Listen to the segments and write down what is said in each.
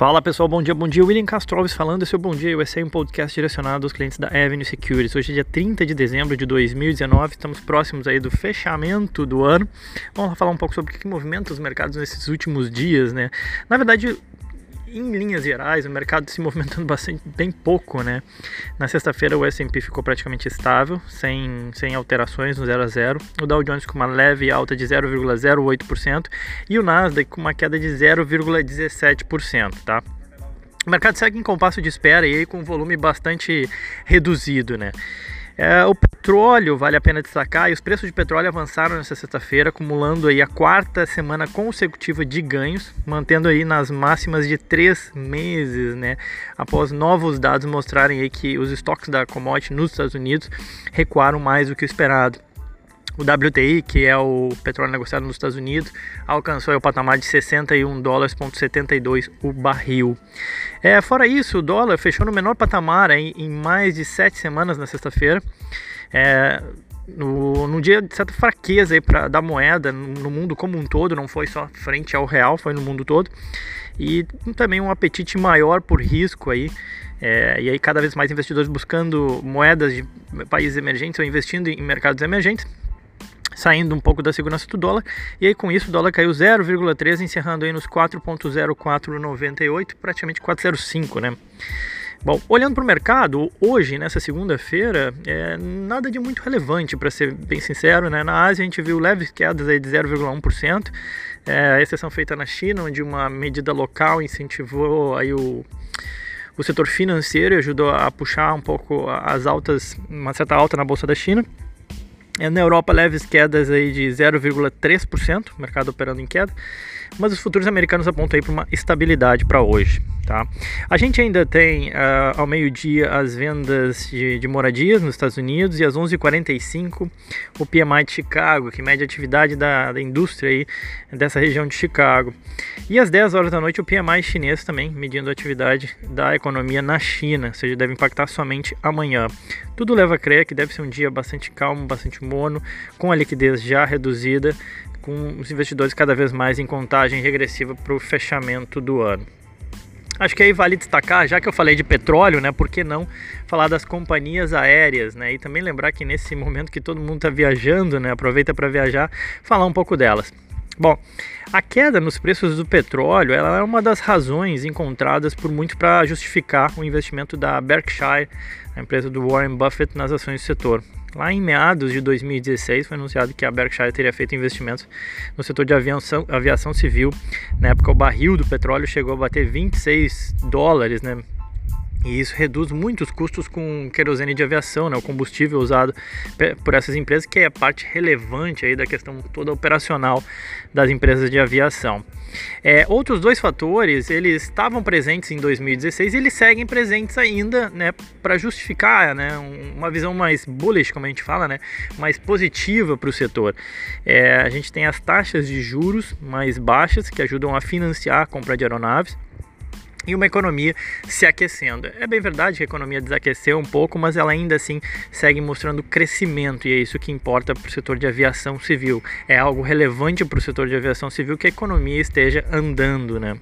Fala pessoal, bom dia, bom dia. William Castro Alves falando, esse é o Bom Dia USA, um podcast direcionado aos clientes da Avenue Securities. Hoje é dia 30 de dezembro de 2019, estamos próximos aí do fechamento do ano. Vamos falar um pouco sobre o que movimenta os mercados nesses últimos dias, né? Na verdade, em linhas gerais, o mercado se movimentando bastante, bem pouco, né? Na sexta-feira o S&P ficou praticamente estável, sem, sem alterações no 0 a 0. O Dow Jones com uma leve alta de 0,08% e o Nasdaq com uma queda de 0,17%, tá? O mercado segue em compasso de espera e aí com um volume bastante reduzido, né? É, o petróleo, vale a pena destacar, e os preços de petróleo avançaram nessa sexta-feira, acumulando aí a quarta semana consecutiva de ganhos, mantendo aí nas máximas de três meses, né? Após novos dados mostrarem aí que os estoques da commodity nos Estados Unidos recuaram mais do que o esperado. O WTI, que é o petróleo negociado nos Estados Unidos, alcançou o patamar de 61 dólares 72 o barril. É, fora isso, o dólar fechou no menor patamar em, em mais de sete semanas na sexta-feira. É, no, no, dia de certa fraqueza aí pra, da moeda no, no, mundo como um todo, não foi só frente ao real, foi no mundo todo. E também um apetite maior por risco aí. É, e aí cada vez mais investidores buscando moedas de países emergentes ou investindo em mercados emergentes saindo um pouco da segurança do dólar. E aí com isso o dólar caiu 0,3, encerrando aí nos 4.0498, praticamente 405, né? Bom, olhando para o mercado, hoje, nessa segunda-feira, é nada de muito relevante, para ser bem sincero. Né? Na Ásia, a gente viu leves quedas aí de 0,1%, é, a exceção feita na China, onde uma medida local incentivou aí o, o setor financeiro e ajudou a puxar um pouco as altas, uma certa alta na Bolsa da China. É, na Europa, leves quedas aí de 0,3%, mercado operando em queda, mas os futuros americanos apontam aí para uma estabilidade para hoje. Tá? A gente ainda tem uh, ao meio-dia as vendas de, de, moradias nos Estados Unidos e às 11h45 o PMI de Chicago, que mede a atividade da, da indústria aí dessa região de Chicago. E às 10 horas da noite o PMI chinês também, medindo a atividade da economia na China, ou seja, deve impactar somente amanhã. Tudo leva a crer que deve ser um dia bastante calmo, bastante mono, com a liquidez já reduzida, com os investidores cada vez mais em contagem regressiva para o fechamento do ano. Acho que aí vale destacar, já que eu falei de petróleo, né, por que não falar das companhias aéreas, né? E também lembrar que nesse momento que todo mundo está viajando, né, aproveita para viajar, falar um pouco delas. Bom, a queda nos preços do petróleo ela é uma das razões encontradas por muito para justificar o investimento da Berkshire, a empresa do Warren Buffett, nas ações do setor. Lá em meados de 2016 foi anunciado que a Berkshire teria feito investimentos no setor de aviação, aviação civil. Na época o barril do petróleo chegou a bater 26 dólares, né? E isso reduz muito os custos com querosene de aviação, né, o combustível usado por essas empresas, que é a parte relevante aí da questão toda operacional das empresas de aviação. É, outros dois fatores, eles estavam presentes em 2016 e eles seguem presentes ainda, né, para justificar, né, uma visão mais bullish, como a gente fala, né, mais positiva para o setor. É, a gente tem as taxas de juros mais baixas que ajudam a financiar a compra de aeronaves e uma economia se aquecendo. É bem verdade que a economia desaqueceu um pouco, mas ela ainda assim segue mostrando crescimento e é isso que importa para o setor de aviação civil. É algo relevante para o setor de aviação civil que a economia esteja andando, né?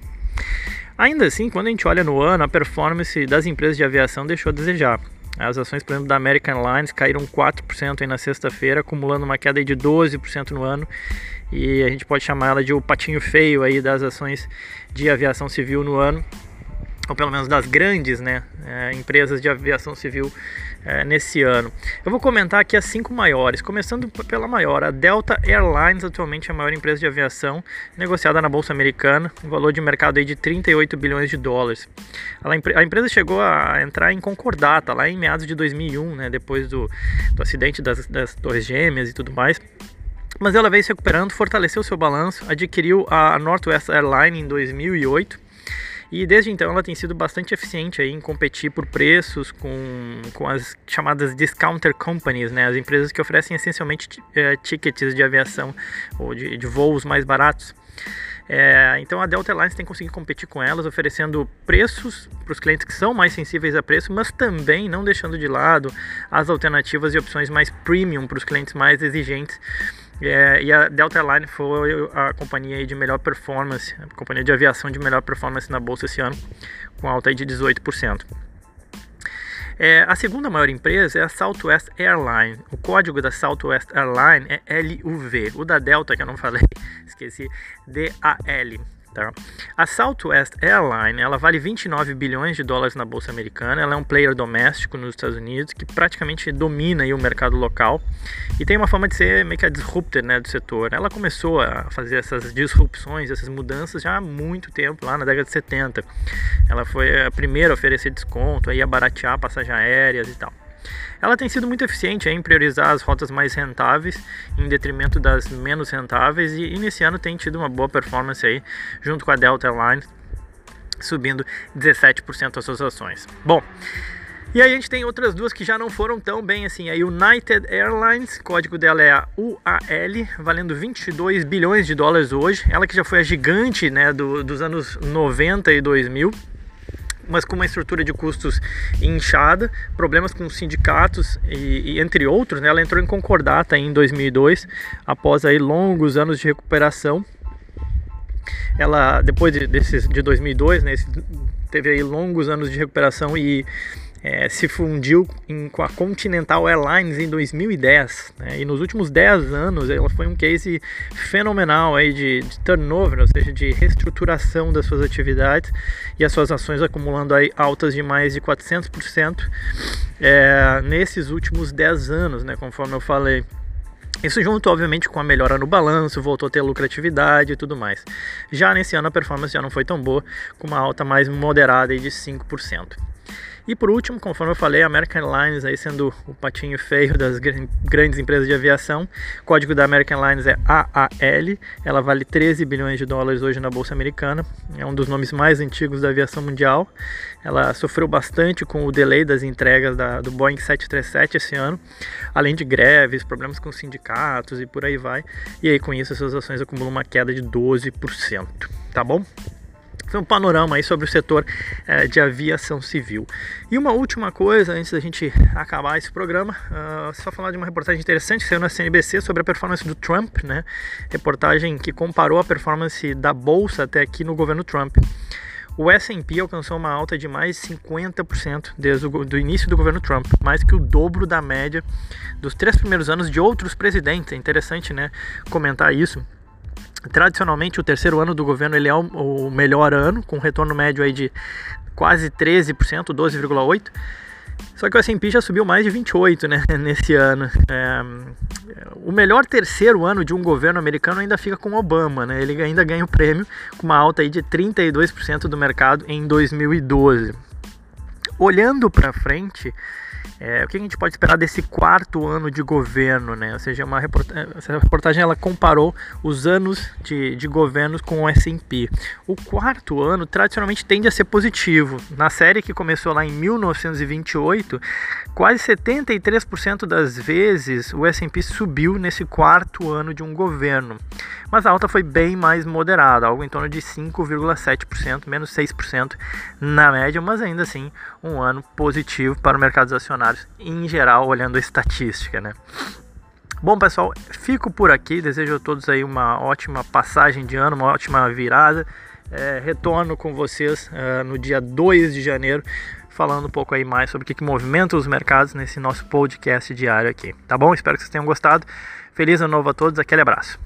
Ainda assim, quando a gente olha no ano, a performance das empresas de aviação deixou a desejar. As ações, por exemplo, da American Airlines caíram 4% aí na sexta-feira, acumulando uma queda de 12% no ano. E a gente pode chamar ela de o patinho feio aí das ações de aviação civil no ano ou pelo menos das grandes né, é, empresas de aviação civil é, nesse ano. Eu vou comentar aqui as cinco maiores, começando pela maior. A Delta Airlines atualmente é a maior empresa de aviação negociada na Bolsa Americana, um valor de mercado aí de 38 bilhões de dólares. a empresa chegou a entrar em concordata lá em meados de 2001, né, depois do, do acidente das, das Torres Gêmeas e tudo mais. Mas ela veio se recuperando, fortaleceu seu balanço, adquiriu a Northwest Airlines em 2008 e desde então ela tem sido bastante eficiente aí em competir por preços com, com as chamadas discounter companies, né? as empresas que oferecem essencialmente é, tickets de aviação ou de, de voos mais baratos. É, então a Delta Airlines tem conseguido competir com elas, oferecendo preços para os clientes que são mais sensíveis a preço, mas também não deixando de lado as alternativas e opções mais premium para os clientes mais exigentes É, e a Delta Airline foi a companhia de melhor performance, a companhia de aviação de melhor performance na bolsa esse ano, com alta de 18%. É, a segunda maior empresa é a Southwest Airline. O código da Southwest Airline é LUV. O da Delta, que eu não falei, esqueci, DAL. Tá? A Southwest Airline ela vale 29 bilhões de dólares na bolsa americana. Ela é um player doméstico nos Estados Unidos que praticamente domina o mercado local e tem uma forma de ser meio que a disruptor né, do setor. Ela começou a fazer essas disrupções, essas mudanças já há muito tempo, lá na década de 70. Ela foi a primeira a oferecer desconto, a baratear passagens aéreas e tal. Ela tem sido muito eficiente em priorizar as rotas mais rentáveis em detrimento das menos rentáveis e, e nesse ano tem tido uma boa performance aí junto com a Delta Airlines subindo 17% as suas ações. Bom, e aí a gente tem outras duas que já não foram tão bem assim. A United Airlines, código dela é a UAL, valendo 22 bilhões de dólares hoje. Ela que já foi a gigante né, do, dos anos 90 e 2000 mas com uma estrutura de custos inchada, problemas com sindicatos e, e, entre outros, né, ela entrou em concordata em 2002, após aí longos anos de recuperação. Ela depois de, desses de 2002, né, teve aí longos anos de recuperação e é, se fundiu em, com a Continental Airlines em 2010. Né? E nos últimos 10 anos ela foi um case fenomenal aí de, de, turnover, ou seja, de reestruturação das suas atividades e as suas ações acumulando aí altas de mais de 400% é, nesses últimos 10 anos, né? conforme eu falei. Isso junto, obviamente, com a melhora no balanço, voltou a ter lucratividade e tudo mais. Já nesse ano a performance já não foi tão boa, com uma alta mais moderada de 5%. E por último, conforme eu falei, a American Airlines aí sendo o patinho feio das grandes empresas de aviação. O código da American Airlines é AAL. Ela vale 13 bilhões de dólares hoje na bolsa americana. É um dos nomes mais antigos da aviação mundial. Ela sofreu bastante com o delay das entregas da, do Boeing 737 esse ano, além de greves, problemas com sindicatos e por aí vai. E aí com isso as suas ações acumulam uma queda de 12%, tá bom? Um panorama aí sobre o setor é, de aviação civil. E uma última coisa, antes da gente acabar esse programa, uh, só falar de uma reportagem interessante que saiu na CNBC sobre a performance do Trump, né? Reportagem que comparou a performance da bolsa até aqui no governo Trump. O S&P alcançou uma alta de mais de 50% desde o do início do governo Trump, mais que o dobro da média dos três primeiros anos de outros presidentes. É interessante, né, comentar isso Tradicionalmente, o terceiro ano do governo ele é o melhor ano, com retorno médio aí de quase 13%, 12,8%. Só que o S&P já subiu mais de 28, né, nesse ano. É, o melhor terceiro ano de um governo americano ainda fica com Obama, né? Ele ainda ganha o prêmio com uma alta aí de 32% do mercado em 2012. Olhando para frente, é, o que a gente pode esperar desse quarto ano de governo, né? Ou seja, uma reportagem, essa reportagem ela comparou os anos de, de governo com o S&P. O quarto ano tradicionalmente tende a ser positivo. Na série que começou lá em 1928, quase 73% das vezes o S&P subiu nesse quarto ano de um governo. Mas a alta foi bem mais moderada, algo em torno de 5,7%, menos 6% na média, mas ainda assim um ano positivo para o mercado acionário em geral, olhando a estatística, né? Bom, pessoal, fico por aqui. Desejo a todos aí uma ótima passagem de ano, uma ótima virada. É, retorno com vocês é, no dia 2 de janeiro, falando um pouco aí mais sobre o que, que movimenta os mercados nesse nosso podcast diário aqui. Tá bom? Espero que vocês tenham gostado. Feliz ano novo a todos, aquele abraço.